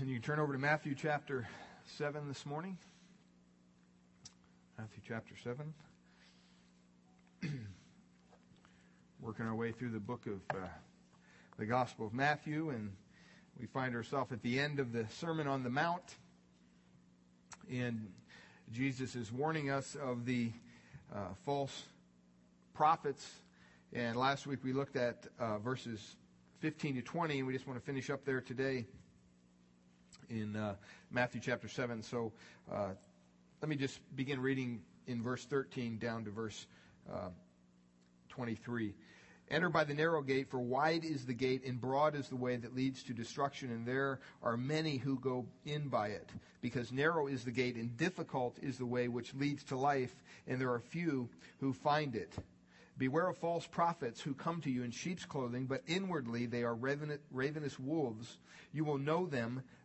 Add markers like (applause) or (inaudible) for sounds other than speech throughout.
And you turn over to Matthew chapter 7 this morning. Matthew chapter 7. (clears throat) Working our way through the book of uh, the Gospel of Matthew, and we find ourselves at the end of the Sermon on the Mount. And Jesus is warning us of the uh, false prophets. And last week we looked at uh, verses 15 to 20, and we just want to finish up there today in uh, Matthew chapter 7. So uh, let me just begin reading in verse 13 down to verse uh, 23. Enter by the narrow gate, for wide is the gate and broad is the way that leads to destruction, and there are many who go in by it. Because narrow is the gate and difficult is the way which leads to life, and there are few who find it. Beware of false prophets who come to you in sheep's clothing, but inwardly they are ravenous wolves. You will know them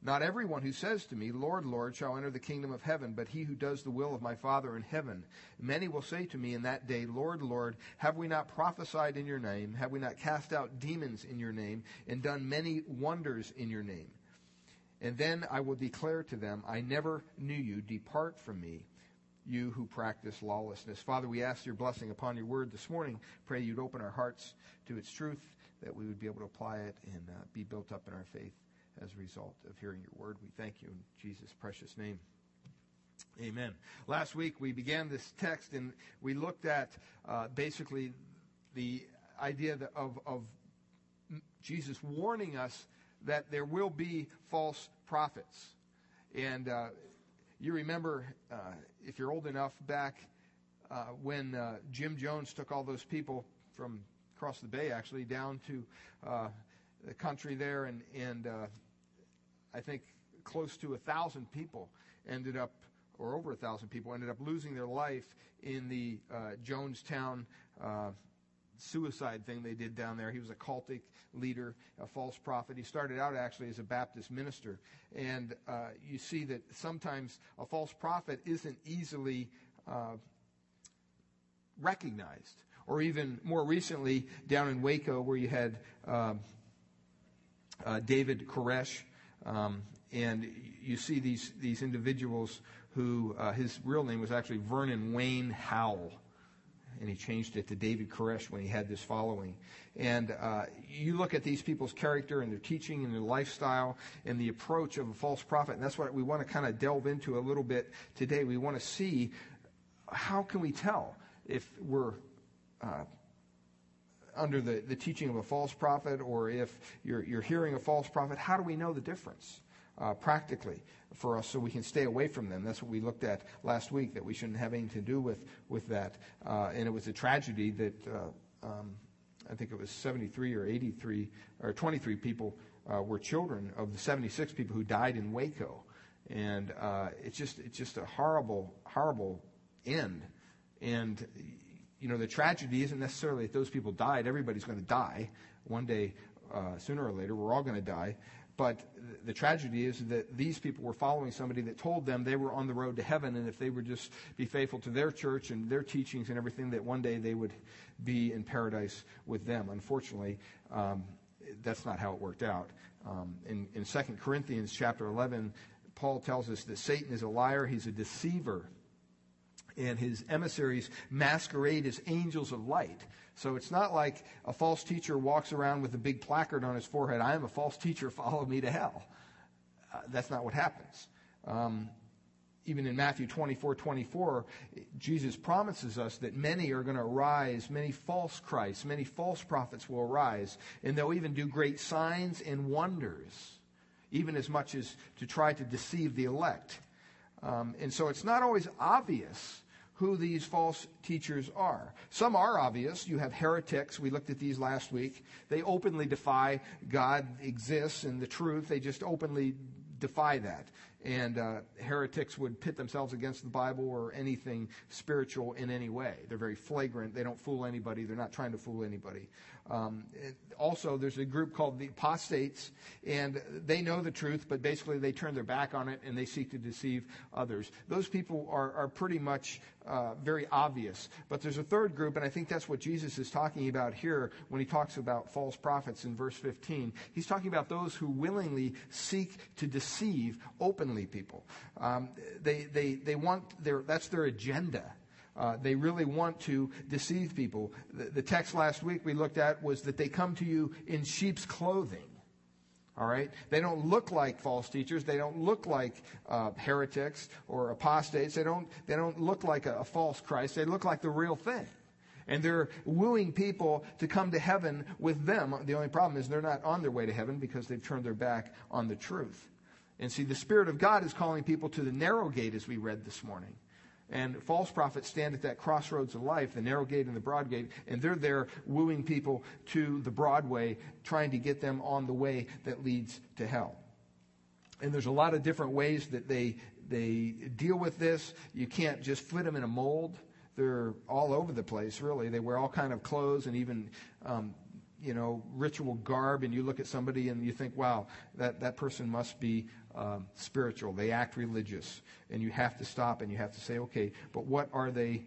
Not everyone who says to me, Lord, Lord, shall enter the kingdom of heaven, but he who does the will of my Father in heaven. Many will say to me in that day, Lord, Lord, have we not prophesied in your name? Have we not cast out demons in your name and done many wonders in your name? And then I will declare to them, I never knew you. Depart from me, you who practice lawlessness. Father, we ask your blessing upon your word this morning. Pray you'd open our hearts to its truth, that we would be able to apply it and uh, be built up in our faith as a result of hearing your word. We thank you in Jesus' precious name. Amen. Last week we began this text and we looked at uh, basically the idea of, of Jesus warning us that there will be false prophets. And uh, you remember, uh, if you're old enough, back uh, when uh, Jim Jones took all those people from across the bay, actually, down to uh, the country there, and, and uh, I think close to a thousand people ended up, or over a thousand people ended up losing their life in the uh, Jonestown uh, suicide thing they did down there. He was a cultic leader, a false prophet. He started out actually as a Baptist minister. And uh, you see that sometimes a false prophet isn't easily uh, recognized. Or even more recently, down in Waco, where you had uh, uh David Koresh, um, and you see these, these individuals who, uh, his real name was actually Vernon Wayne Howell. And he changed it to David Koresh when he had this following. And uh, you look at these people's character and their teaching and their lifestyle and the approach of a false prophet. And that's what we want to kind of delve into a little bit today. We want to see how can we tell if we're uh, under the, the teaching of a false prophet or if you're, you're hearing a false prophet, how do we know the difference? Uh, practically for us so we can stay away from them. That's what we looked at last week, that we shouldn't have anything to do with, with that. Uh, and it was a tragedy that uh, um, I think it was 73 or 83 or 23 people uh, were children of the 76 people who died in Waco. And uh, it's, just, it's just a horrible, horrible end. And you know, the tragedy isn't necessarily that those people died. Everybody's going to die one day, uh, sooner or later. We're all going to die. But the tragedy is that these people were following somebody that told them they were on the road to heaven, and if they would just be faithful to their church and their teachings and everything, that one day they would be in paradise with them. Unfortunately, um, that's not how it worked out. Um, in, in 2 Corinthians chapter 11, Paul tells us that Satan is a liar, he's a deceiver and his emissaries masquerade as angels of light. So it's not like a false teacher walks around with a big placard on his forehead, I am a false teacher, (laughs) follow me to hell. Uh, that's not what happens. Um, even in Matthew 24, 24, Jesus promises us that many are going to arise, many false Christs, many false prophets will arise, and they'll even do great signs and wonders, even as much as to try to deceive the elect. Um, and so it's not always obvious who these false teachers are. Some are obvious. You have heretics. We looked at these last week. They openly defy God exists and the truth. They just openly defy that. and uh, heretics would pit themselves against the Bible or anything spiritual in any way. They're very flagrant. They don't fool anybody. They're not trying to fool anybody. Um, also, there's a group called the apostates, and they know the truth, but basically they turn their back on it and they seek to deceive others. Those people are, are pretty much uh, very obvious. But there's a third group, and I think that's what Jesus is talking about here when he talks about false prophets in verse 15. He's talking about those who willingly seek to deceive openly people. Um, they, they, they want their, that's their agenda. Uh, they really want to deceive people. The, the text last week we looked at was that they come to you in sheep's clothing. All right? They don't look like false teachers. They don't look like uh, heretics or apostates. They don't, they don't look like a, a false Christ. They look like the real thing. And they're wooing people to come to heaven with them. The only problem is they're not on their way to heaven because they've turned their back on the truth. And see, the Spirit of God is calling people to the narrow gate, as we read this morning. And false prophets stand at that crossroads of life, the narrow gate and the broad gate, and they're there wooing people to the broad way, trying to get them on the way that leads to hell. And there's a lot of different ways that they, they deal with this. You can't just fit them in a mold. They're all over the place, really. They wear all kind of clothes and even um, you know, ritual garb, and you look at somebody and you think, wow, that, that person must be um, spiritual. They act religious. And you have to stop and you have to say, okay, but what are they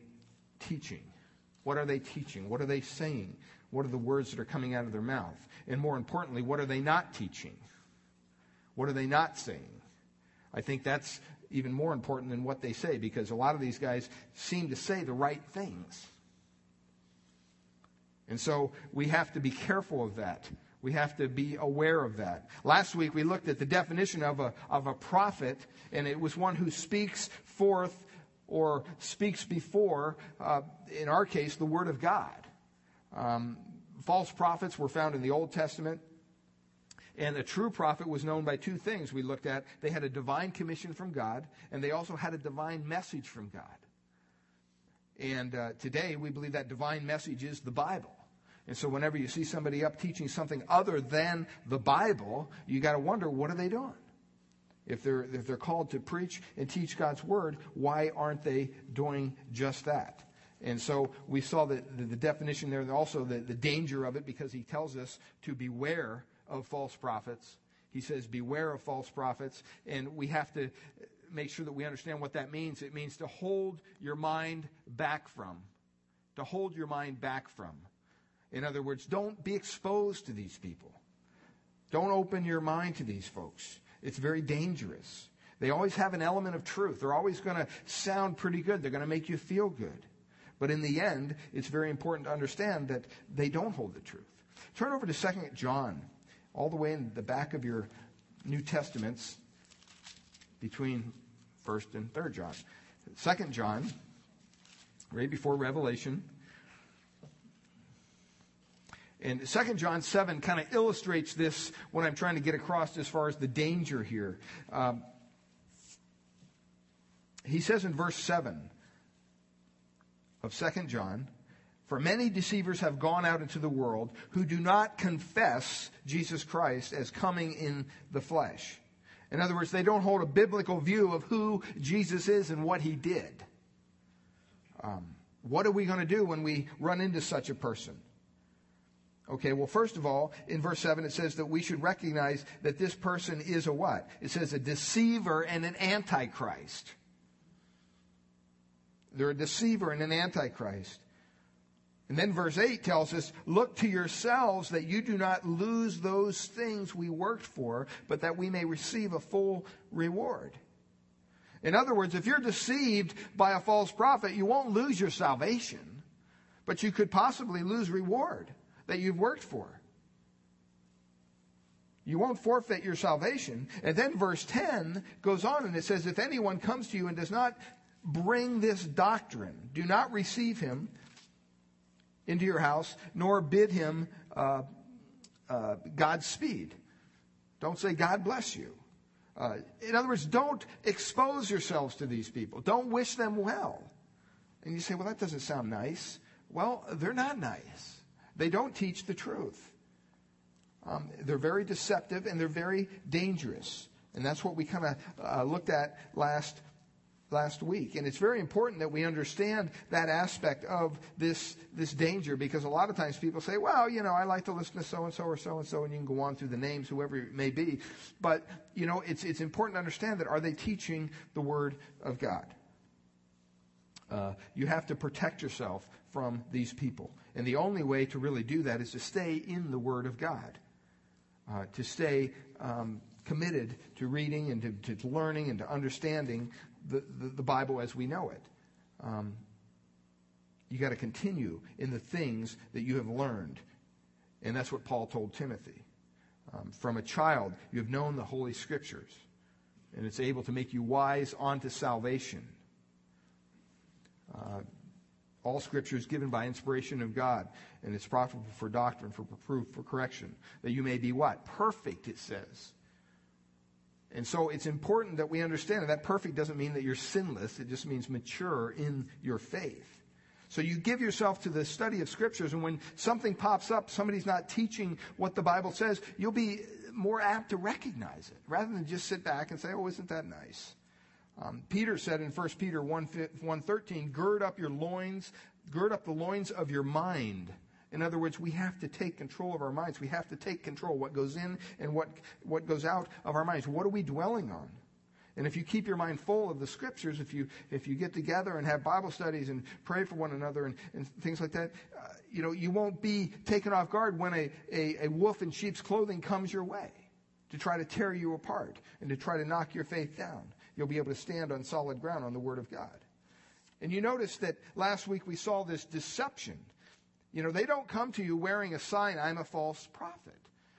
teaching? What are they teaching? What are they saying? What are the words that are coming out of their mouth? And more importantly, what are they not teaching? What are they not saying? I think that's even more important than what they say because a lot of these guys seem to say the right things. And so we have to be careful of that. We have to be aware of that. Last week we looked at the definition of a, of a prophet, and it was one who speaks forth or speaks before, uh, in our case, the Word of God. Um, false prophets were found in the Old Testament. And a true prophet was known by two things we looked at. They had a divine commission from God, and they also had a divine message from God. And uh, today we believe that divine message is the Bible. And so whenever you see somebody up teaching something other than the Bible, you got to wonder what are they doing? If they're, if they're called to preach and teach God's word, why aren't they doing just that? And so we saw the, the, the definition there and also the, the danger of it because he tells us to beware of false prophets. He says, beware of false prophets. And we have to make sure that we understand what that means. It means to hold your mind back from. To hold your mind back from. In other words, don't be exposed to these people. Don't open your mind to these folks. It's very dangerous. They always have an element of truth. They're always going to sound pretty good. They're going to make you feel good. But in the end, it's very important to understand that they don't hold the truth. Turn over to 2 John, all the way in the back of your New Testaments, between 1st and 3rd John. 2 John, right before Revelation, and 2 John 7 kind of illustrates this, what I'm trying to get across as far as the danger here. Um, he says in verse 7 of 2 John, For many deceivers have gone out into the world who do not confess Jesus Christ as coming in the flesh. In other words, they don't hold a biblical view of who Jesus is and what he did. Um, what are we going to do when we run into such a person? Okay, well, first of all, in verse 7, it says that we should recognize that this person is a what? It says a deceiver and an antichrist. They're a deceiver and an antichrist. And then verse 8 tells us, Look to yourselves that you do not lose those things we worked for, but that we may receive a full reward. In other words, if you're deceived by a false prophet, you won't lose your salvation, but you could possibly lose reward that you've worked for. You won't forfeit your salvation. And then verse 10 goes on and it says, If anyone comes to you and does not bring this doctrine, do not receive him into your house, nor bid him uh, uh, Godspeed. Don't say, God bless you. Uh, in other words, don't expose yourselves to these people. Don't wish them well. And you say, well, that doesn't sound nice. Well, they're not nice. They don't teach the truth. Um, they're very deceptive and they're very dangerous. And that's what we kind of uh, looked at last last week. And it's very important that we understand that aspect of this, this danger because a lot of times people say, well, you know, I like to listen to so and so or so and so, and you can go on through the names, whoever it may be. But, you know, it's, it's important to understand that are they teaching the Word of God? Uh, you have to protect yourself from these people. And the only way to really do that is to stay in the Word of God, uh, to stay um, committed to reading and to, to, learning and to understanding the, the, the Bible as we know it. Um, you got to continue in the things that you have learned. And that's what Paul told Timothy. Um, from a child, you have known the Holy Scriptures, and it's able to make you wise unto salvation. Uh, all scripture is given by inspiration of God, and it's profitable for doctrine, for proof, for correction, that you may be what? Perfect, it says. And so it's important that we understand that, that perfect doesn't mean that you're sinless, it just means mature in your faith. So you give yourself to the study of scriptures, and when something pops up, somebody's not teaching what the Bible says, you'll be more apt to recognize it rather than just sit back and say, oh, isn't that nice? Um, Peter said in 1 Peter 1, 1.13, gird up your loins, gird up the loins of your mind. In other words, we have to take control of our minds. We have to take control what goes in and what, what goes out of our minds. What are we dwelling on? And if you keep your mind full of the scriptures, if you, if you get together and have Bible studies and pray for one another and, and things like that, uh, you know, you won't be taken off guard when a, a, a wolf in sheep's clothing comes your way to try to tear you apart and to try to knock your faith down you'll be able to stand on solid ground on the Word of God. And you notice that last week we saw this deception. You know, they don't come to you wearing a sign, I'm a false prophet.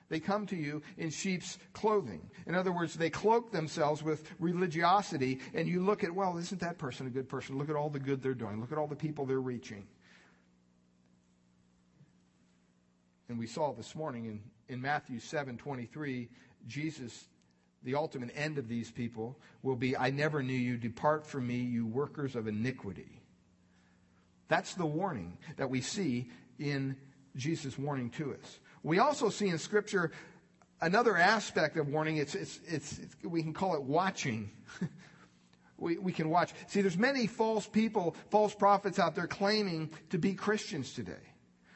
They come to you in sheep's clothing. In other words, they cloak themselves with religiosity, and you look at, well, isn't that person a good person? Look at all the good they're doing. Look at all the people they're reaching. And we saw this morning in, in Matthew 7 23, Jesus the ultimate end of these people will be, I never knew you. Depart from me, you workers of iniquity. That's the warning that we see in Jesus' warning to us. We also see in Scripture another aspect of warning. It's, it's, it's, it's we can call it watching. (laughs) we, we can watch. See, there's many false people, false prophets out there claiming to be Christians today.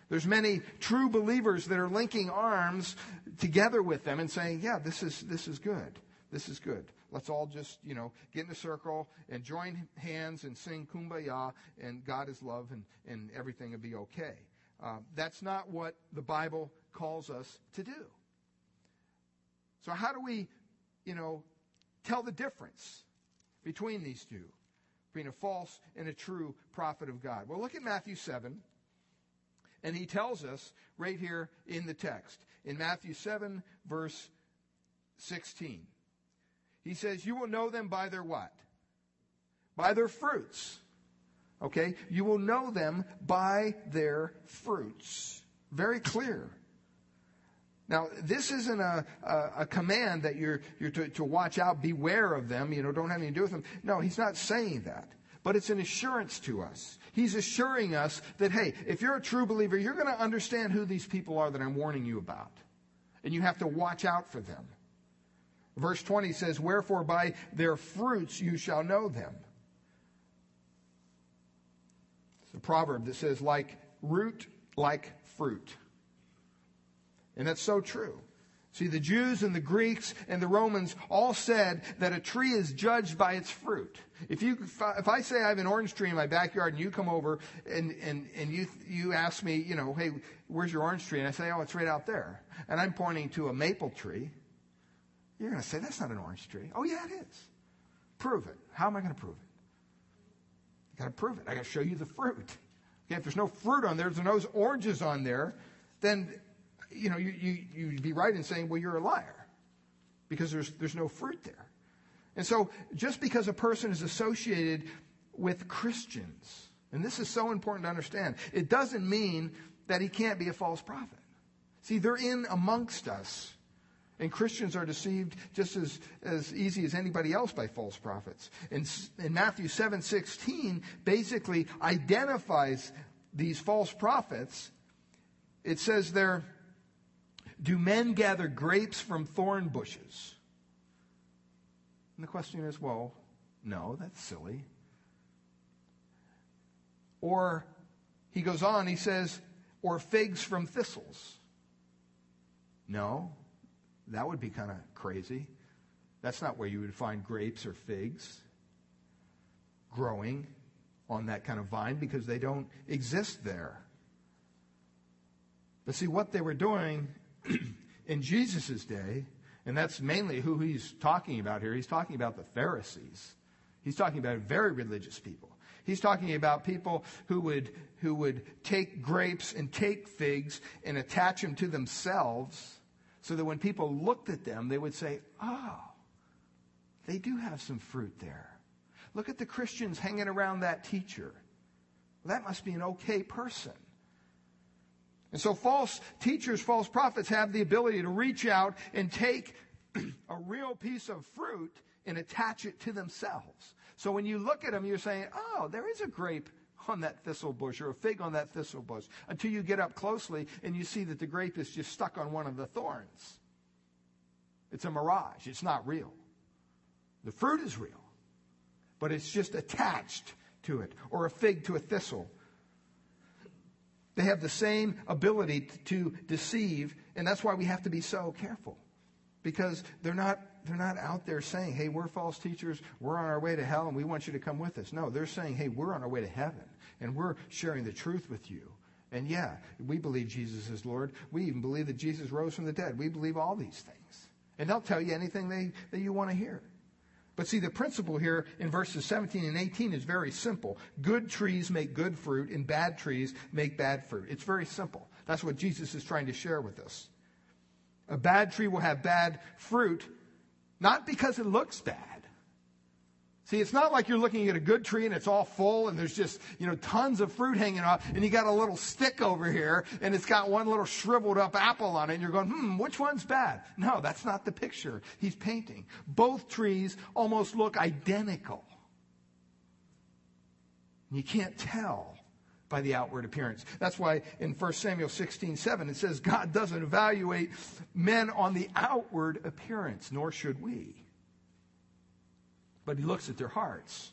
There's many true believers that are linking arms together with them and saying, yeah, this is, this is good. This is good. Let's all just, you know, get in a circle and join hands and sing kumbaya and God is love and, and everything will be okay. Uh, that's not what the Bible calls us to do. So how do we, you know, tell the difference between these two, between a false and a true prophet of God? Well, look at Matthew 7. And he tells us right here in the text, in Matthew 7, verse 16. He says, You will know them by their what? By their fruits. Okay? You will know them by their fruits. Very clear. Now, this isn't a, a, a command that you're, you're to, to watch out, beware of them, you know, don't have anything to do with them. No, he's not saying that but it's an assurance to us. He's assuring us that, hey, if you're a true believer, you're going to understand who these people are that I'm warning you about. And you have to watch out for them. Verse 20 says, Wherefore by their fruits you shall know them. It's a proverb that says, like root, like fruit. And that's so true. See, the Jews and the Greeks and the Romans all said that a tree is judged by its fruit. If you, if I say I have an orange tree in my backyard and you come over and, and, and you, you ask me, you know, hey, where's your orange tree? And I say, oh, it's right out there. And I'm pointing to a maple tree. You're going to say, that's not an orange tree. Oh, yeah, it is. Prove it. How am I going to prove it? I got to prove it. I got to show you the fruit. Okay, if there's no fruit on there, there's no oranges on there, then you know, you, you, you'd be right in saying, well, you're a liar because there's, there's no fruit there. And so just because a person is associated with Christians, and this is so important to understand, it doesn't mean that he can't be a false prophet. See, they're in amongst us. And Christians are deceived just as, as easy as anybody else by false prophets. And, in Matthew 7 16 basically identifies these false prophets. It says there, do men gather grapes from thorn bushes? And the question is, well, no, that's silly. Or he goes on, he says, or figs from thistles. No, that would be kind of crazy. That's not where you would find grapes or figs growing on that kind of vine because they don't exist there. But see, what they were doing (clears throat) in Jesus' day, and that's mainly who he's talking about here, he's talking about the Pharisees. He's talking about very religious people. He's talking about people who would, who would take grapes and take figs and attach them to themselves so that when people looked at them, they would say, oh, they do have some fruit there. Look at the Christians hanging around that teacher. That must be an okay person. And so false teachers, false prophets have the ability to reach out and take (clears throat) a real piece of fruit and attach it to themselves. So when you look at them, you're saying, oh, there is a grape on that thistle bush or a fig on that thistle bush until you get up closely and you see that the grape is just stuck on one of the thorns. It's a mirage. It's not real. The fruit is real, but it's just attached to it or a fig to a thistle. They have the same ability to deceive, and that's why we have to be so careful because they're not they're not out there saying, hey, we're false teachers, we're on our way to hell, and we want you to come with us. No, they're saying, hey, we're on our way to heaven, and we're sharing the truth with you. And yeah, we believe Jesus is Lord. We even believe that Jesus rose from the dead. We believe all these things. And they'll tell you anything they, that you want to hear. But see, the principle here in verses 17 and 18 is very simple. Good trees make good fruit, and bad trees make bad fruit. It's very simple. That's what Jesus is trying to share with us. A bad tree will have bad fruit not because it looks bad. See, it's not like you're looking at a good tree and it's all full and there's just, you know, tons of fruit hanging off and you got a little stick over here and it's got one little shriveled up apple on it and you're going, hmm, which one's bad? No, that's not the picture he's painting. Both trees almost look identical. You can't tell by the outward appearance. That's why in 1 Samuel 16, 7, it says, God doesn't evaluate men on the outward appearance, nor should we. But he looks at their hearts.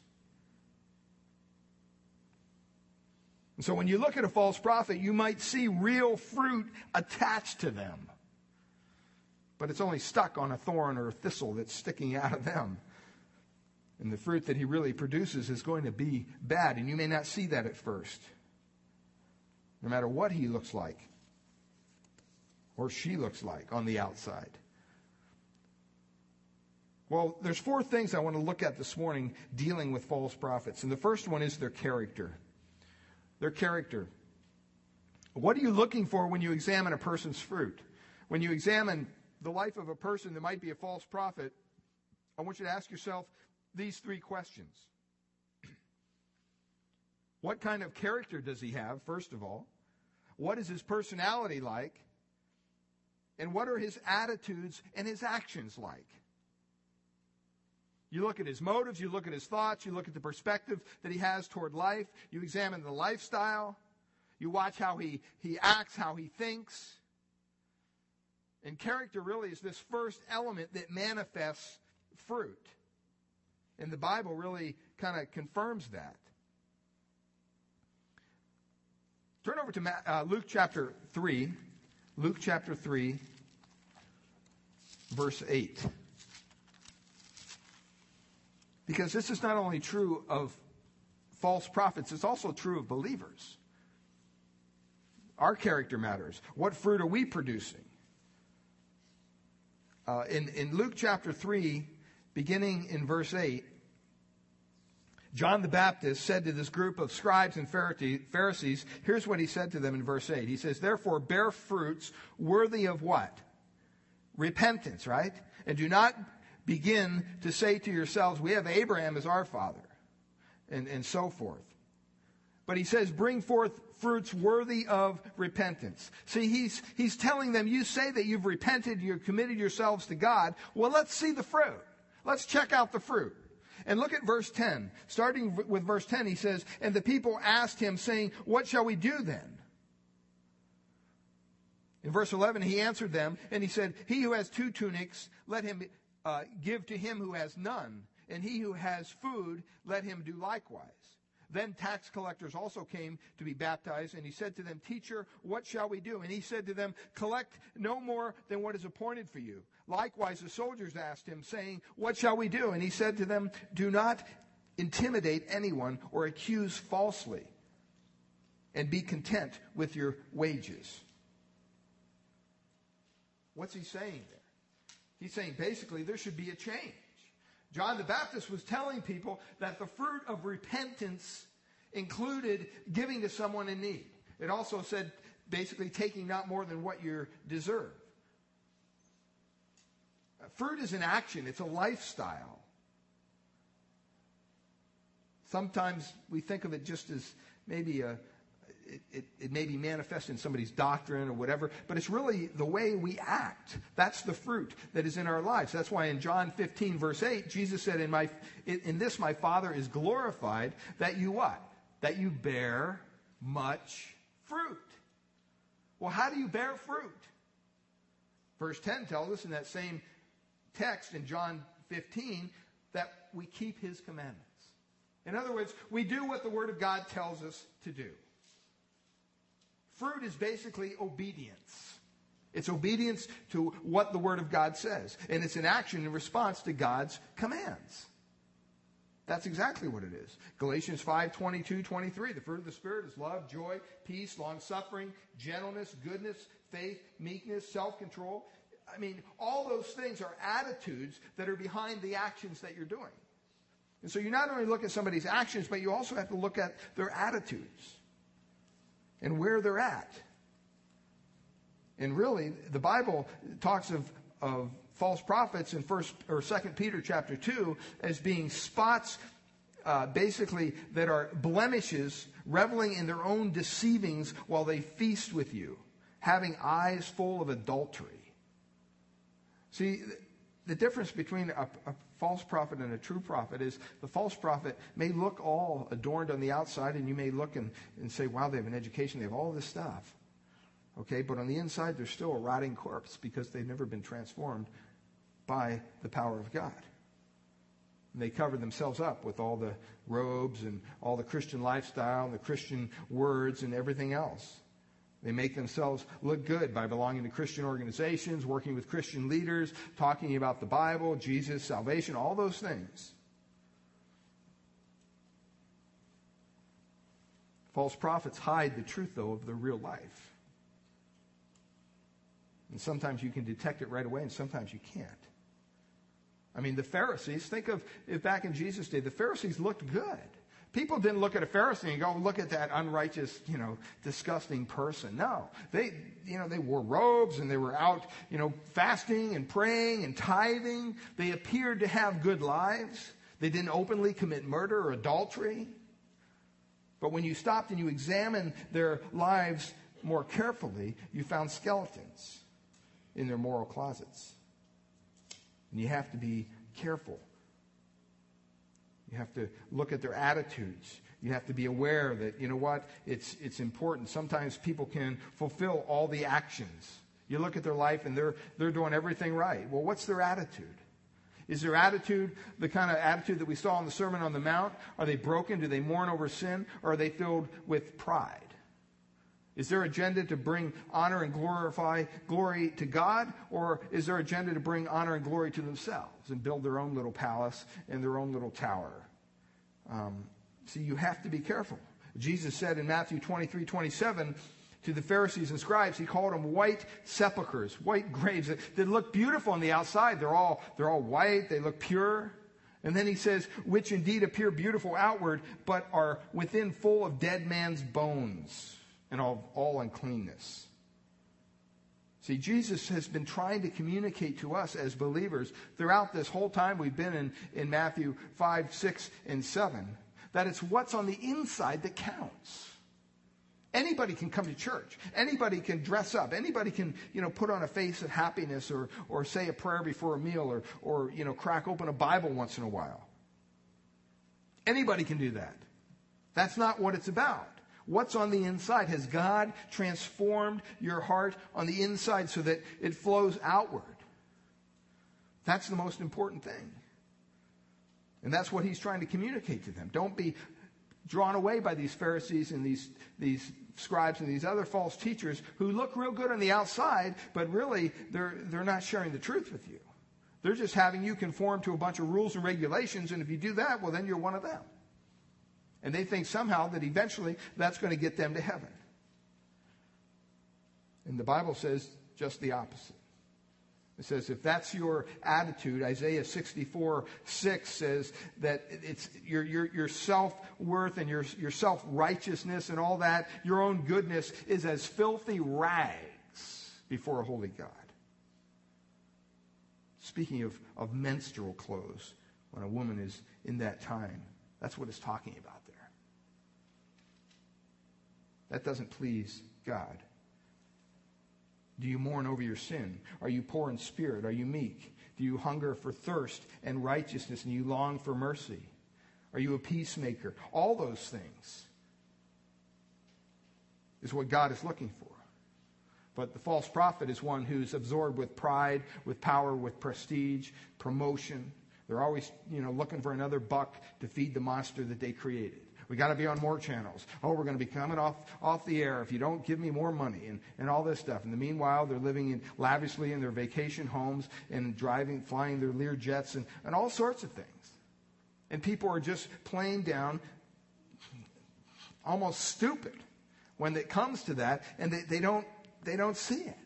And so when you look at a false prophet, you might see real fruit attached to them. But it's only stuck on a thorn or a thistle that's sticking (laughs) out of them. And the fruit that he really produces is going to be bad, and you may not see that at first no matter what he looks like or she looks like on the outside. Well, there's four things I want to look at this morning dealing with false prophets. And the first one is their character. Their character. What are you looking for when you examine a person's fruit? When you examine the life of a person that might be a false prophet, I want you to ask yourself these three questions. What kind of character does he have, first of all? What is his personality like? And what are his attitudes and his actions like? You look at his motives, you look at his thoughts, you look at the perspective that he has toward life, you examine the lifestyle, you watch how he, he acts, how he thinks. And character really is this first element that manifests fruit. And the Bible really kind of confirms that. Turn over to uh, Luke chapter 3. Luke chapter 3, verse 8. Because this is not only true of false prophets, it's also true of believers. Our character matters. What fruit are we producing? Uh, in, in Luke chapter 3, beginning in verse 8, John the Baptist said to this group of scribes and Pharisees, here's what he said to them in verse 8. He says, Therefore, bear fruits worthy of what? Repentance, right? And do not begin to say to yourselves, We have Abraham as our father, and, and so forth. But he says, Bring forth fruits worthy of repentance. See, he's, he's telling them, You say that you've repented, you've committed yourselves to God. Well, let's see the fruit. Let's check out the fruit. And look at verse 10. Starting with verse 10, he says, And the people asked him, saying, What shall we do then? In verse 11, he answered them, and he said, He who has two tunics, let him uh, give to him who has none, and he who has food, let him do likewise. Then tax collectors also came to be baptized, and he said to them, Teacher, what shall we do? And he said to them, Collect no more than what is appointed for you. Likewise, the soldiers asked him, saying, What shall we do? And he said to them, Do not intimidate anyone or accuse falsely, and be content with your wages. What's he saying there? He's saying basically there should be a change. John the Baptist was telling people that the fruit of repentance included giving to someone in need. It also said basically taking not more than what you deserve. Fruit is an action, it's a lifestyle. Sometimes we think of it just as maybe a, it, it, may be manifest in somebody's doctrine or whatever, but it's really the way we act. That's the fruit that is in our lives. That's why in John 15, verse 8, Jesus said, In, my, in this my Father is glorified, that you what? That you bear much fruit. Well, how do you bear fruit? Verse 10 tells us in that same text in John 15 that we keep his commandments. In other words, we do what the Word of God tells us to do. Fruit is basically obedience. It's obedience to what the Word of God says. And it's an action in response to God's commands. That's exactly what it is. Galatians 5, 22, 23. The fruit of the Spirit is love, joy, peace, long suffering, gentleness, goodness, faith, meekness, self control. I mean, all those things are attitudes that are behind the actions that you're doing. And so you not only look at somebody's actions, but you also have to look at their attitudes and where they're at. And really, the Bible talks of, of false prophets in first or second Peter chapter two as being spots uh, basically that are blemishes, reveling in their own deceivings while they feast with you, having eyes full of adultery. See, the difference between a, a, false prophet and a true prophet is the false prophet may look all adorned on the outside, and you may look and, and say, wow, they have an education, they have all this stuff. Okay, but on the inside, they're still a rotting corpse because they've never been transformed by the power of God. And they cover themselves up with all the robes and all the Christian lifestyle and the Christian words and everything else. They make themselves look good by belonging to Christian organizations, working with Christian leaders, talking about the Bible, Jesus, salvation, all those things. False prophets hide the truth, though, of the real life. And sometimes you can detect it right away, and sometimes you can't. I mean, the Pharisees, think of it back in Jesus' day, the Pharisees looked good. People didn't look at a Pharisee and go, look at that unrighteous, you know, disgusting person. No. They, you know, they wore robes and they were out, you know, fasting and praying and tithing. They appeared to have good lives. They didn't openly commit murder or adultery. But when you stopped and you examined their lives more carefully, you found skeletons in their moral closets. And you have to be careful you have to look at their attitudes. You have to be aware that, you know what, it's, it's important. Sometimes people can fulfill all the actions. You look at their life and they're, they're doing everything right. Well, what's their attitude? Is their attitude the kind of attitude that we saw in the Sermon on the Mount? Are they broken? Do they mourn over sin? Or are they filled with pride? Is their agenda to bring honor and glorify glory to God, or is their agenda to bring honor and glory to themselves and build their own little palace and their own little tower? Um, see, you have to be careful. Jesus said in Matthew 23 27 to the Pharisees and scribes, he called them white sepulchres, white graves that, that look beautiful on the outside. They're all, they're all white, they look pure. And then he says, which indeed appear beautiful outward, but are within full of dead man's bones and all, all uncleanness. See, Jesus has been trying to communicate to us as believers throughout this whole time we've been in, in Matthew 5, 6, and 7 that it's what's on the inside that counts. Anybody can come to church. Anybody can dress up. Anybody can, you know, put on a face of happiness or, or say a prayer before a meal or, or, you know, crack open a Bible once in a while. Anybody can do that. That's not what it's about. What's on the inside? Has God transformed your heart on the inside so that it flows outward? That's the most important thing. And that's what he's trying to communicate to them. Don't be drawn away by these Pharisees and these, these scribes and these other false teachers who look real good on the outside, but really they're, they're not sharing the truth with you. They're just having you conform to a bunch of rules and regulations, and if you do that, well, then you're one of them. And they think somehow that eventually that's going to get them to heaven. And the Bible says just the opposite. It says, if that's your attitude, Isaiah 64 6 says that it's your, your, your self worth and your, your self righteousness and all that, your own goodness is as filthy rags before a holy God. Speaking of, of menstrual clothes, when a woman is in that time, that's what it's talking about. That doesn't please God. Do you mourn over your sin? Are you poor in spirit? Are you meek? Do you hunger for thirst and righteousness and you long for mercy? Are you a peacemaker? All those things is what God is looking for. But the false prophet is one who's absorbed with pride, with power, with prestige, promotion. They're always, you know, looking for another buck to feed the monster that they created. We got to be on more channels. Oh, we're going to be coming off, off the air if you don't give me more money and, and all this stuff. In the meanwhile, they're living in, lavishly in their vacation homes and driving, flying their Lear jets and, and all sorts of things. And people are just playing down almost stupid when it comes to that and they, they don't, they don't see it.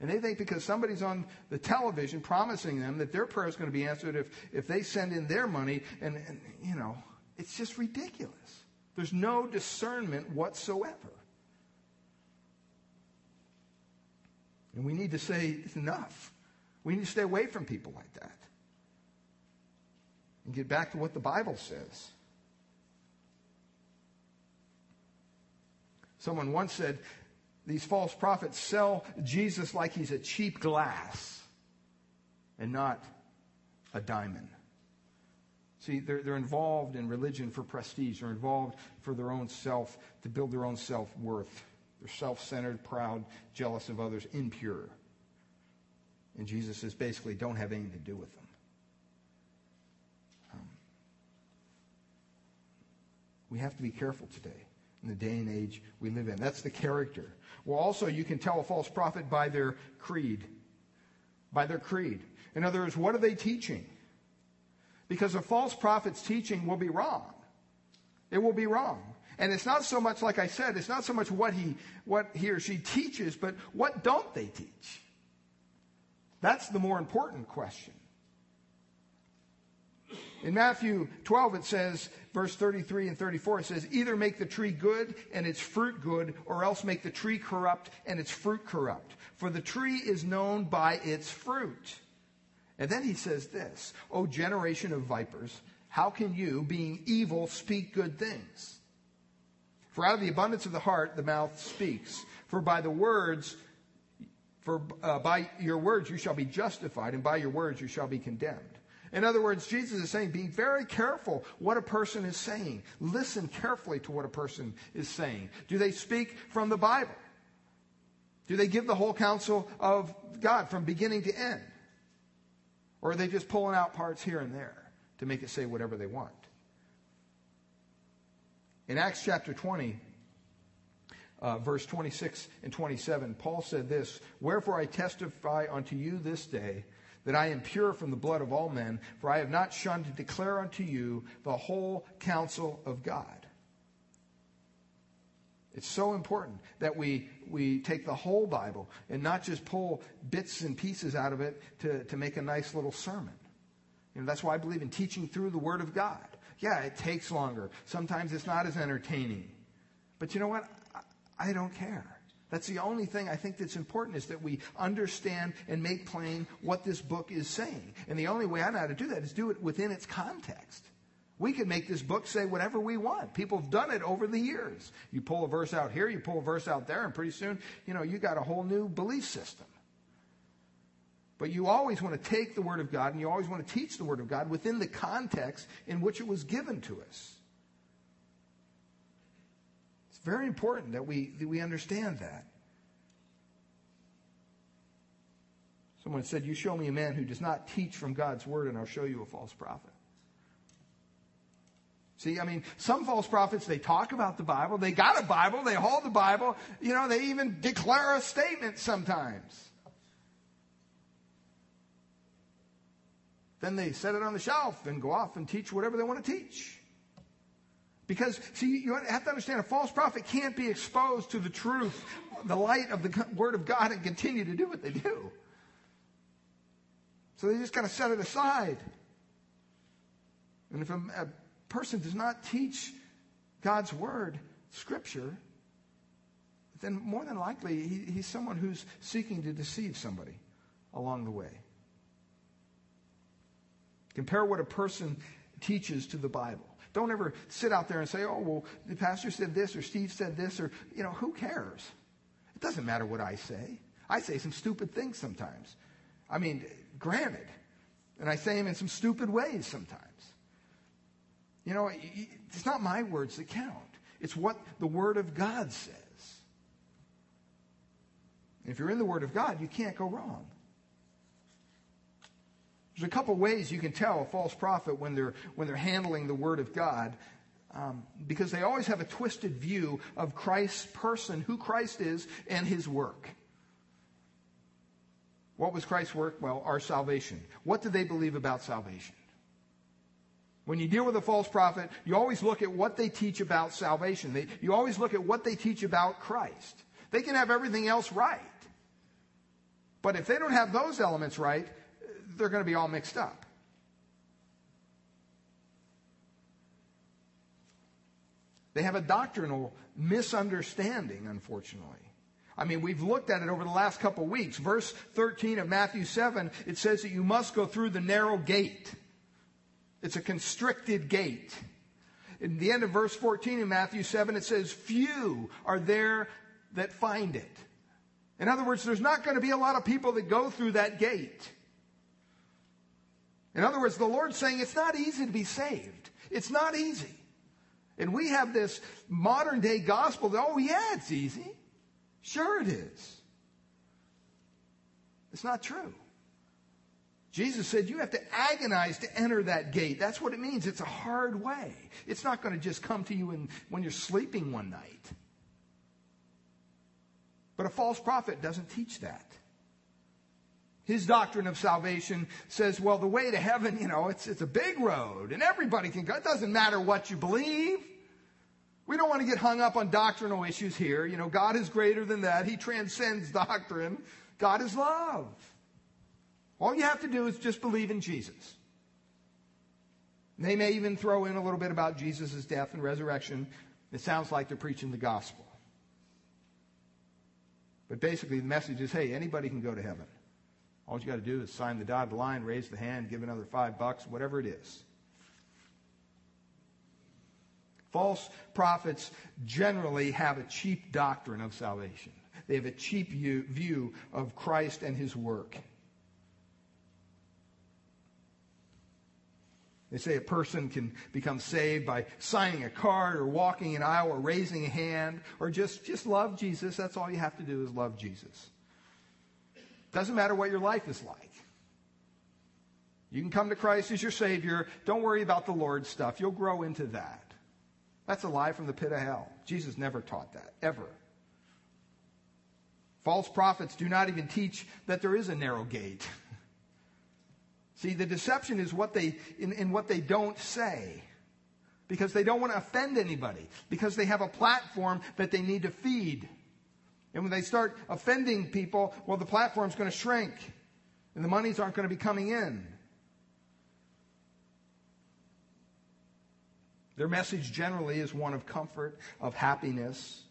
And they think because somebody's on the television promising them that their prayer is going to be answered if, if they send in their money and, and you know, it's just ridiculous. There's no discernment whatsoever. And we need to say it's enough. We need to stay away from people like that. And get back to what the Bible says. Someone once said, these false prophets sell Jesus like he's a cheap glass and not a diamond. See, they're, they're involved in religion for prestige. They're involved for their own self, to build their own self worth. They're self centered, proud, jealous of others, impure. And Jesus says basically, don't have anything to do with them. Um, we have to be careful today in the day and age we live in. That's the character. Well, also, you can tell a false prophet by their creed. By their creed. In other words, what are they teaching? Because a false prophet's teaching will be wrong. It will be wrong. And it's not so much, like I said, it's not so much what he, what he or she teaches, but what don't they teach? That's the more important question. In Matthew 12, it says, verse 33 and 34, it says, either make the tree good and its fruit good, or else make the tree corrupt and its fruit corrupt. For the tree is known by its fruit. And then he says this, O generation of vipers, how can you, being evil, speak good things? For out of the abundance of the heart, the mouth speaks. For by the words, for uh, by your words you shall be justified, and by your words you shall be condemned. In other words, Jesus is saying, be very careful what a person is saying. Listen carefully to what a person is saying. Do they speak from the Bible? Do they give the whole counsel of God from beginning to end? Or are they just pulling out parts here and there to make it say whatever they want? In Acts chapter 20, uh, verse 26 and 27, Paul said this Wherefore I testify unto you this day that I am pure from the blood of all men, for I have not shunned to declare unto you the whole counsel of God. It's so important that we, we take the whole Bible and not just pull bits and pieces out of it to, to make a nice little sermon. You know, that's why I believe in teaching through the Word of God. Yeah, it takes longer. Sometimes it's not as entertaining. But you know what? I, I don't care. That's the only thing I think that's important is that we understand and make plain what this book is saying. And the only way I know how to do that is do it within its context. We can make this book say whatever we want. People have done it over the years. You pull a verse out here, you pull a verse out there, and pretty soon, you know, you got a whole new belief system. But you always want to take the Word of God and you always want to teach the Word of God within the context in which it was given to us. It's very important that we, that we understand that. Someone said, You show me a man who does not teach from God's word, and I'll show you a false prophet. See, I mean, some false prophets, they talk about the Bible. They got a Bible. They hold the Bible. You know, they even declare a statement sometimes. Then they set it on the shelf and go off and teach whatever they want to teach. Because, see, you have to understand a false prophet can't be exposed to the truth, the light of the Word of God, and continue to do what they do. So they just got to set it aside. And if a, a person does not teach God's word, Scripture, then more than likely he, he's someone who's seeking to deceive somebody along the way. Compare what a person teaches to the Bible. Don't ever sit out there and say, oh, well, the pastor said this or Steve said this or, you know, who cares? It doesn't matter what I say. I say some stupid things sometimes. I mean, granted. And I say them in some stupid ways sometimes. You know, it's not my words that count. It's what the Word of God says. If you're in the Word of God, you can't go wrong. There's a couple ways you can tell a false prophet when they're, when they're handling the Word of God. Um, because they always have a twisted view of Christ's person, who Christ is, and his work. What was Christ's work? Well, our salvation. What did they believe about salvation? When you deal with a false prophet, you always look at what they teach about salvation. They, you always look at what they teach about Christ. They can have everything else right. But if they don't have those elements right, they're going to be all mixed up. They have a doctrinal misunderstanding, unfortunately. I mean, we've looked at it over the last couple of weeks. Verse 13 of Matthew 7, it says that you must go through the narrow gate. It's a constricted gate. In the end of verse 14 in Matthew 7, it says, Few are there that find it. In other words, there's not going to be a lot of people that go through that gate. In other words, the Lord's saying it's not easy to be saved. It's not easy. And we have this modern day gospel that, oh, yeah, it's easy. Sure, it is. It's not true. Jesus said you have to agonize to enter that gate. That's what it means. It's a hard way. It's not going to just come to you in, when you're sleeping one night. But a false prophet doesn't teach that. His doctrine of salvation says, well, the way to heaven, you know, it's, it's a big road and everybody can go. It doesn't matter what you believe. We don't want to get hung up on doctrinal issues here. You know, God is greater than that. He transcends (laughs) doctrine. God is love. All you have to do is just believe in Jesus. They may even throw in a little bit about Jesus' death and resurrection. It sounds like they're preaching the gospel. But basically, the message is hey, anybody can go to heaven. All you got to do is sign the dotted line, raise the hand, give another five bucks, whatever it is. False prophets generally have a cheap doctrine of salvation. They have a cheap view of Christ and his work. They say a person can become saved by signing a card or walking an aisle or raising a hand or just, just love Jesus. That's all you have to do is love Jesus. Doesn't matter what your life is like. You can come to Christ as your Savior. Don't worry about the Lord stuff. You'll grow into that. That's a lie from the pit of hell. Jesus never taught that, ever. False prophets do not even teach that there is a narrow gate. See, the deception is what they, in, in what they don't say. Because they don't want to offend anybody. Because they have a platform that they need to feed. And when they start offending people, well, the platform's going to shrink and the monies aren't going to be coming in. Their message generally is one of comfort, of happiness.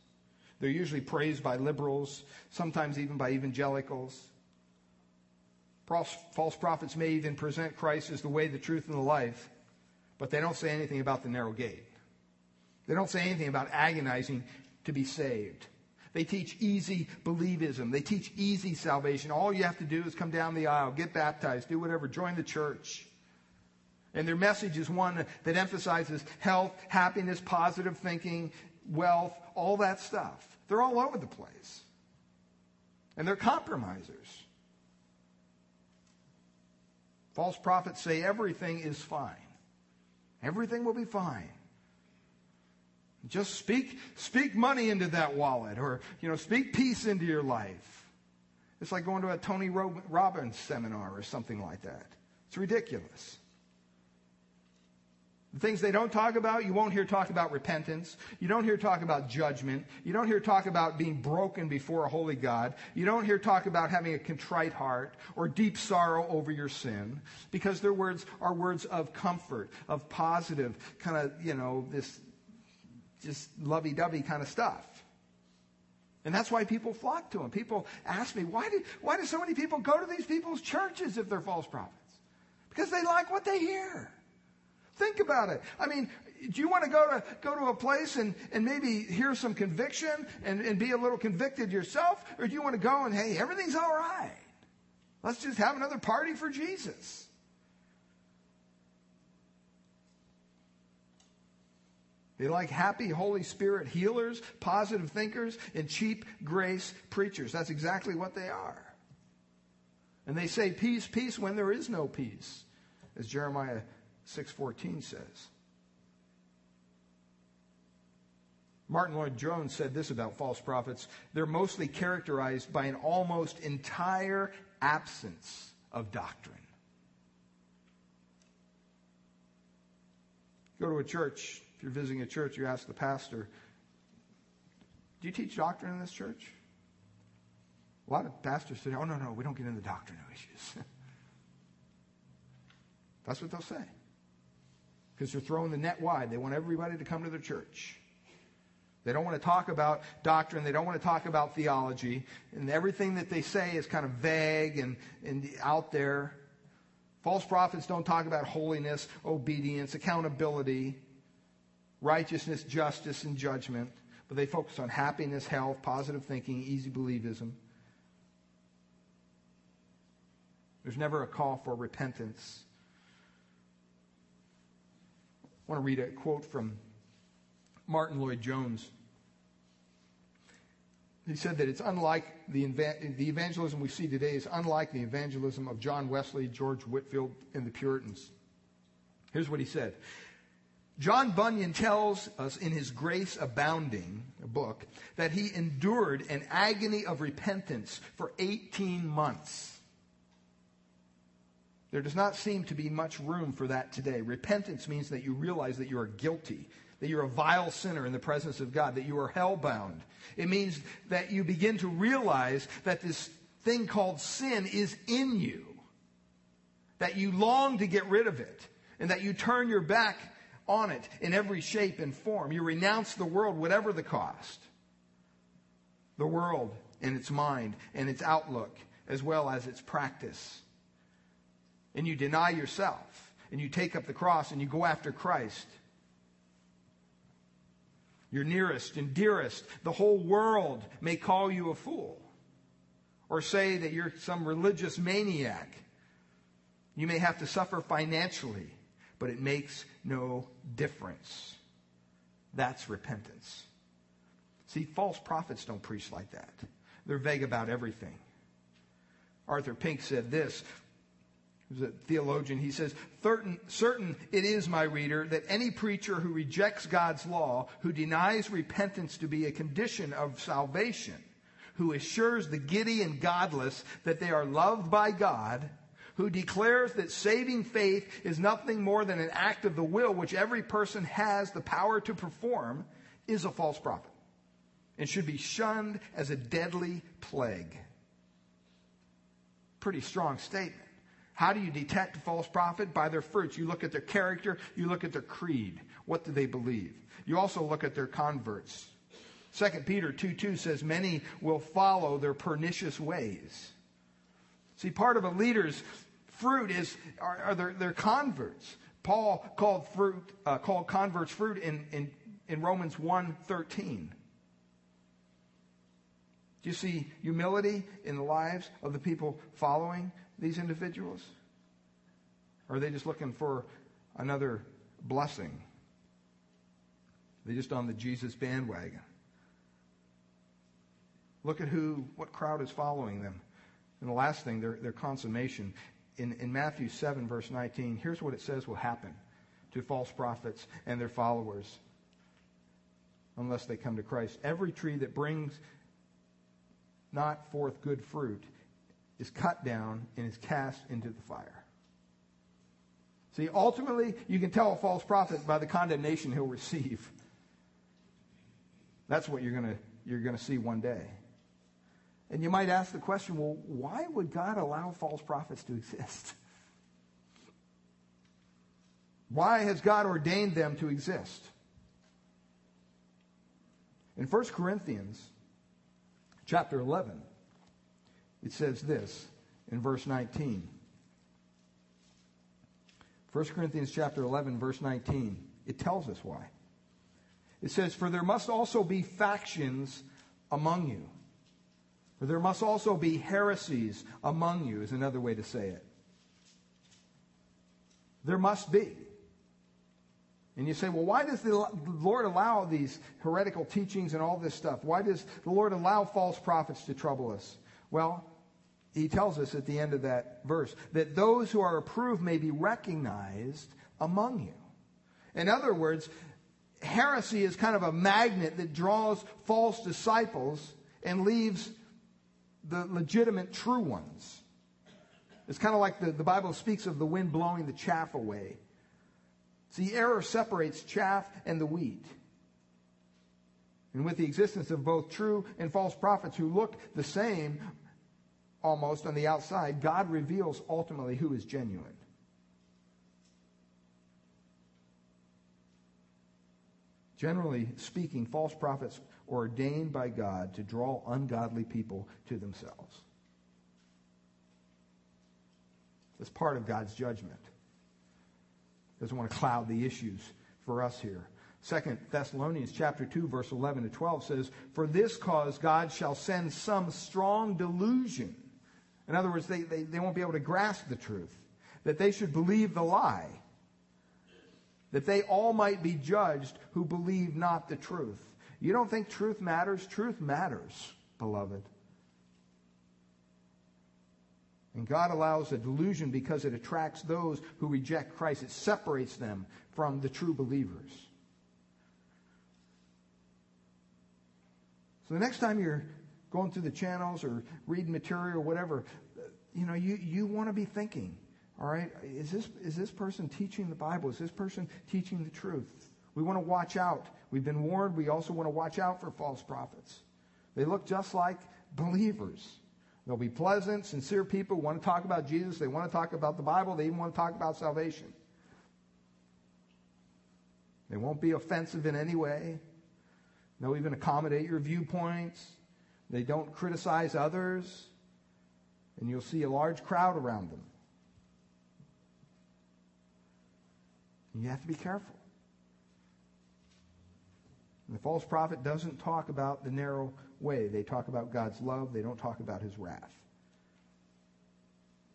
They're usually praised by liberals, sometimes even by evangelicals. False prophets may even present Christ as the way, the truth, and the life, but they don't say anything about the narrow gate. They don't say anything about agonizing to be saved. They teach easy believism. They teach easy salvation. All you have to do is come down the aisle, get baptized, do whatever, join the church. And their message is one that emphasizes health, happiness, positive thinking, wealth, all that stuff. They're all over the place. And they're compromisers. False prophets say everything is fine. Everything will be fine. Just speak, speak money into that wallet or, you know, speak peace into your life. It's like going to a Tony Robbins seminar or something like that. It's ridiculous. The things they don't talk about, you won't hear talk about repentance. You don't hear talk about judgment. You don't hear talk about being broken before a holy God. You don't hear talk about having a contrite heart or deep sorrow over your sin because their words are words of comfort, of positive, kind of, you know, this just lovey dovey kind of stuff. And that's why people flock to them. People ask me, why do, why do so many people go to these people's churches if they're false prophets? Because they like what they hear. Think about it. I mean, do you want to go to go to a place and, and maybe hear some conviction and, and be a little convicted yourself? Or do you want to go and hey, everything's all right? Let's just have another party for Jesus. They like happy Holy Spirit healers, positive thinkers, and cheap grace preachers. That's exactly what they are. And they say peace, peace when there is no peace, as Jeremiah 6:14 says. Martyn Lloyd-Jones said this about false prophets. They're mostly characterized by an almost entire absence of doctrine. Go to a church, if you're visiting a church, you ask the pastor, Do you teach doctrine in this church? A lot of pastors say, Oh, no, no, we don't get into doctrinal issues. (laughs) That's what they'll say because they're throwing the net wide. They want everybody to come to their church. They don't want to talk about doctrine. They don't want to talk about theology. And everything that they say is kind of vague and, and out there. False prophets don't talk about holiness, obedience, accountability, righteousness, justice, and judgment. But they focus on happiness, health, positive thinking, easy believism. There's never a call for repentance. I want to read a quote from Martyn Lloyd-Jones. He said that it's unlike the, the evangelism we see today is unlike the evangelism of John Wesley, George Whitefield, and the Puritans. Here's what he said. John Bunyan tells us in his Grace Abounding book that he endured an agony of repentance for 18 months. There does not seem to be much room for that today. Repentance means that you realize that you are guilty, that you're a vile sinner in the presence of God, that you are hellbound. It means that you begin to realize that this thing called sin is in you, that you long to get rid of it, and that you turn your back on it in every shape and form. You renounce the world, whatever the cost. The world and its mind and its outlook, as well as its practice and you deny yourself and you take up the cross and you go after Christ, your nearest and dearest, the whole world may call you a fool or say that you're some religious maniac. You may have to suffer financially, but it makes no difference. That's repentance. See, false prophets don't preach like that. They're vague about everything. Arthur Pink said this who's a theologian, he says, certain, certain it is, my reader, that any preacher who rejects God's law, who denies repentance to be a condition of salvation, who assures the giddy and godless that they are loved by God, who declares that saving faith is nothing more than an act of the will which every person has the power to perform, is a false prophet and should be shunned as a deadly plague. Pretty strong statement. How do you detect a false prophet? By their fruits. You look at their character, you look at their creed. What do they believe? You also look at their converts. 2 Peter 2 2 says, Many will follow their pernicious ways. See, part of a leader's fruit is are, are their, their converts. Paul called fruit uh, called converts fruit in, in, in Romans 1 13. Do you see humility in the lives of the people following these individuals? Or are they just looking for another blessing? They just on the Jesus bandwagon? Look at who, what crowd is following them. And the last thing, their, their consummation. in, in Matthew 7, verse 19, here's what it says will happen to false prophets and their followers unless they come to Christ. Every tree that brings not forth good fruit is cut down and is cast into the fire. See, ultimately, you can tell a false prophet by the condemnation he'll receive. That's what you're going to you're going to see one day. And you might ask the question, well, why would God allow false prophets to exist? Why has God ordained them to exist? In 1 Corinthians chapter 11, it says this in verse 19. 1 Corinthians chapter 11 verse 19. It tells us why. It says, For there must also be factions among you. For there must also be heresies among you, is another way to say it. There must be. And you say, well, why does the Lord allow these heretical teachings and all this stuff? Why does the Lord allow false prophets to trouble us? Well, he tells us at the end of that verse that those who are approved may be recognized among you. In other words, heresy is kind of a magnet that draws false disciples and leaves the legitimate true ones. It's kind of like the, the Bible speaks of the wind blowing the chaff away. See, error separates chaff and the wheat. And with the existence of both true and false prophets who look the same almost on the outside, God reveals ultimately who is genuine. Generally speaking, false prophets are ordained by God to draw ungodly people to themselves. That's part of God's judgment. Doesn't want to cloud the issues for us here. Second Thessalonians chapter 2 verse 11 to 12 says, For this cause God shall send some strong delusion. In other words, they, they, they won't be able to grasp the truth. That they should believe the lie that they all might be judged who believe not the truth. You don't think truth matters? Truth matters, beloved. And God allows a delusion because it attracts those who reject Christ. It separates them from the true believers. So the next time you're going through the channels or reading material whatever, you know, you, you want to be thinking, all right, is this, is this person teaching the Bible? Is this person teaching the truth? We want to watch out. We've been warned. We also want to watch out for false prophets. They look just like believers. They'll be pleasant, sincere people want to talk about Jesus. They want to talk about the Bible. They even want to talk about salvation. They won't be offensive in any way. They'll even accommodate your viewpoints. They don't criticize others. And you'll see a large crowd around them. You have to be careful. And the false prophet doesn't talk about the narrow way. They talk about God's love. They don't talk about his wrath.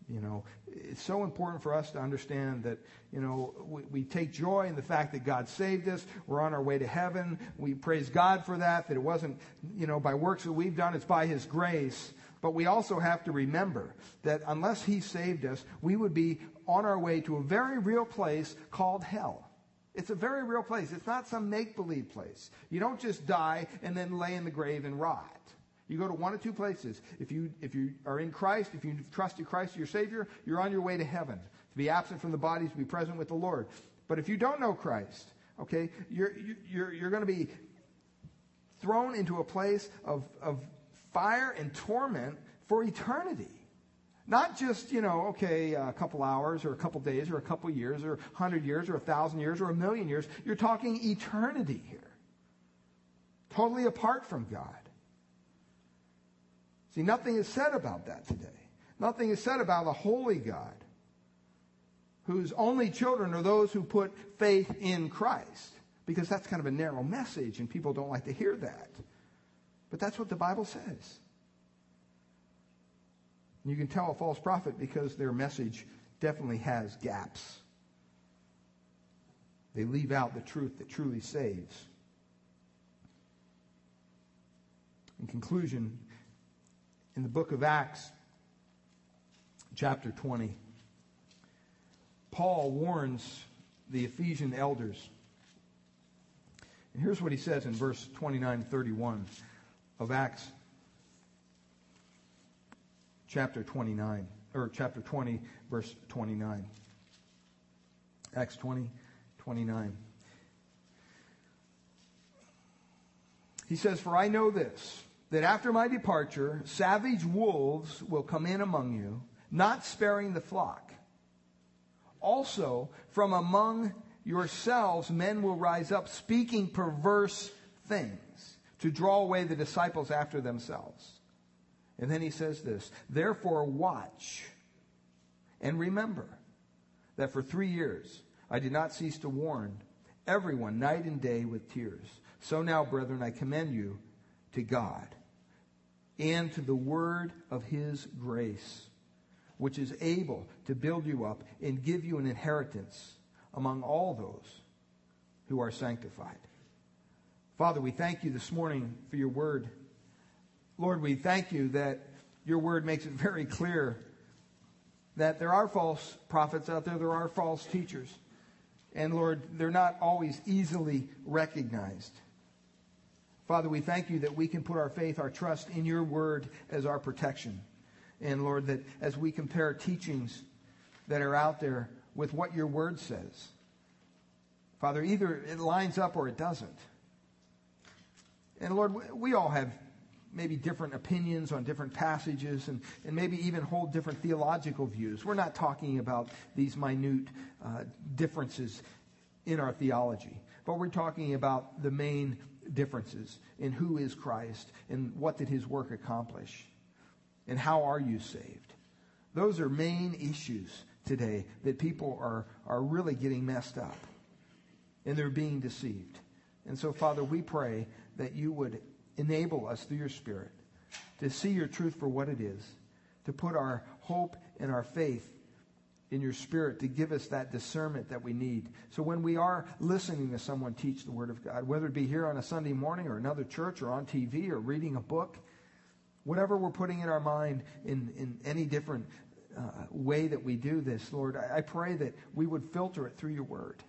You know, it's so important for us to understand that, you know, we, we, take joy in the fact that God saved us. We're on our way to heaven. We praise God for that, that it wasn't, you know, by works that we've done, it's by His grace. But we also have to remember that unless He saved us, we would be on our way to a very real place called hell. It's a very real place. It's not some make believe place. You don't just die and then lay in the grave and rot. You go to one of two places. If you, if you are in Christ, if you trusted Christ your Savior, you're on your way to heaven. To be absent from the body, to be present with the Lord. But if you don't know Christ, okay, you're, you're, you're going to be thrown into a place of, of fire and torment for eternity. Not just, you know, okay, a couple hours or a couple days or a couple years or a hundred years or a thousand years or a million years. You're talking eternity here. Totally apart from God. See, nothing is said about that today. Nothing is said about a holy God whose only children are those who put faith in Christ. Because that's kind of a narrow message and people don't like to hear that. But that's what the Bible says. You can tell a false prophet because their message definitely has gaps. They leave out the truth that truly saves. In conclusion, in the book of Acts, chapter 20, Paul warns the Ephesian elders. And here's what he says in verse 29 31 of Acts chapter 29, or chapter 20, verse 29. Acts 20, 29. He says, For I know this, that after my departure, savage wolves will come in among you, not sparing the flock. Also, from among yourselves, men will rise up speaking perverse things to draw away the disciples after themselves. And then he says this Therefore, watch and remember that for three years I did not cease to warn everyone night and day with tears. So now, brethren, I commend you to God and to the word of his grace, which is able to build you up and give you an inheritance among all those who are sanctified. Father, we thank you this morning for your word. Lord, we thank you that your word makes it very clear that there are false prophets out there, there are false teachers. And Lord, they're not always easily recognized. Father, we thank you that we can put our faith, our trust in your word as our protection. And Lord, that as we compare teachings that are out there with what your word says, Father, either it lines up or it doesn't. And Lord, we all have maybe different opinions on different passages and, and maybe even hold different theological views. We're not talking about these minute uh, differences in our theology, but we're talking about the main differences in who is Christ and what did his work accomplish and how are you saved. Those are main issues today that people are, are really getting messed up and they're being deceived. And so, Father, we pray that you would enable us through your Spirit to see your truth for what it is, to put our hope and our faith in your Spirit to give us that discernment that we need. So when we are listening to someone teach the Word of God, whether it be here on a Sunday morning or another church or on TV or reading a book, whatever we're putting in our mind in, in any different uh, way that we do this, Lord, I, I pray that we would filter it through your Word.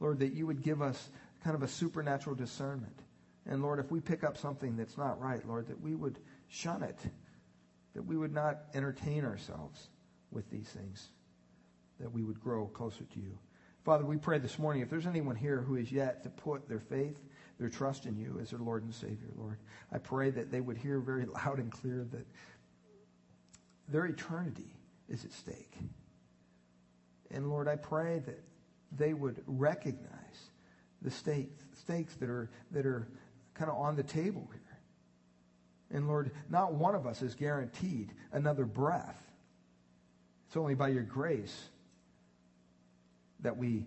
Lord, that you would give us kind of a supernatural discernment. And Lord, if we pick up something that's not right, Lord, that we would shun it, that we would not entertain ourselves with these things, that we would grow closer to you. Father, we pray this morning if there's anyone here who is yet to put their faith, their trust in you as their Lord and Savior, Lord, I pray that they would hear very (laughs) loud and clear that their eternity is at stake. And Lord, I pray that they would recognize the stakes, stakes that are, that are kind of on the table here. And Lord, not one of us is guaranteed another breath. It's only by your grace that we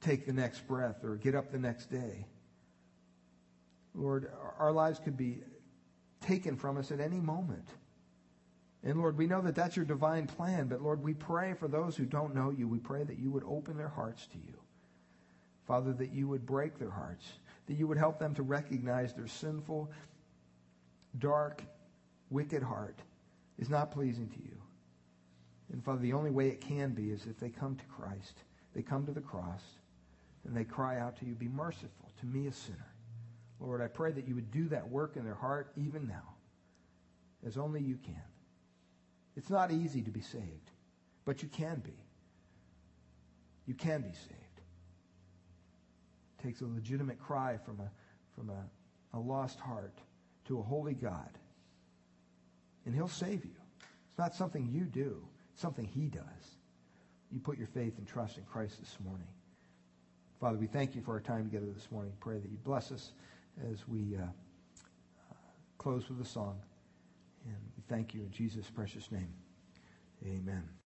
take the next breath or get up the next day. Lord, our lives could be taken from us at any moment. And Lord, we know that that's your divine plan, but Lord, we pray for those who don't know you. We pray that you would open their hearts to you. Father, that you would break their hearts, that you would help them to recognize their sinful, dark, wicked heart is not pleasing to you. And Father, the only way it can be is if they come to Christ. They come to the cross and they cry out to you, Be merciful to me, a sinner. Lord, I pray that you would do that work in their heart even now, as only you can. It's not easy to be saved, but you can be. You can be saved. It takes a legitimate cry from a, from a, a lost heart to a holy God, and he'll save you. It's not something you do, something he does. You put your faith and trust in Christ this morning. Father, we thank you for our time together this morning. Pray that you bless us as we uh, uh, close with a song. And we thank you in Jesus' precious name. Amen.